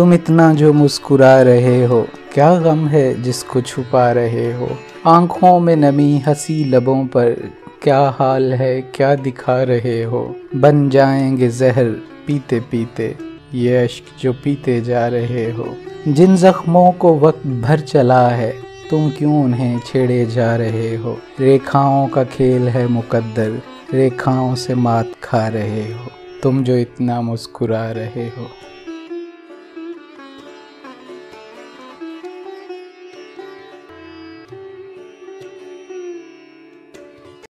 तुम इतना जो मुस्कुरा रहे हो, क्या गम है जिसको छुपा रहे हो? आँखों में नमी हँसी लबों पर क्या हाल है, क्या दिखा रहे हो? बन जाएँगे जहर पीते पीते ये अश्क जो पीते जा रहे हो। जिन जख्मों को वक्त भर चला है, तुम क्यों उन्हें छेड़े जा रहे हो? रेखाओं का खेल है मुकद्दर, रेखाओं से मात खा रहे हो। तुम जो इतना मुस्कुरा रहे हो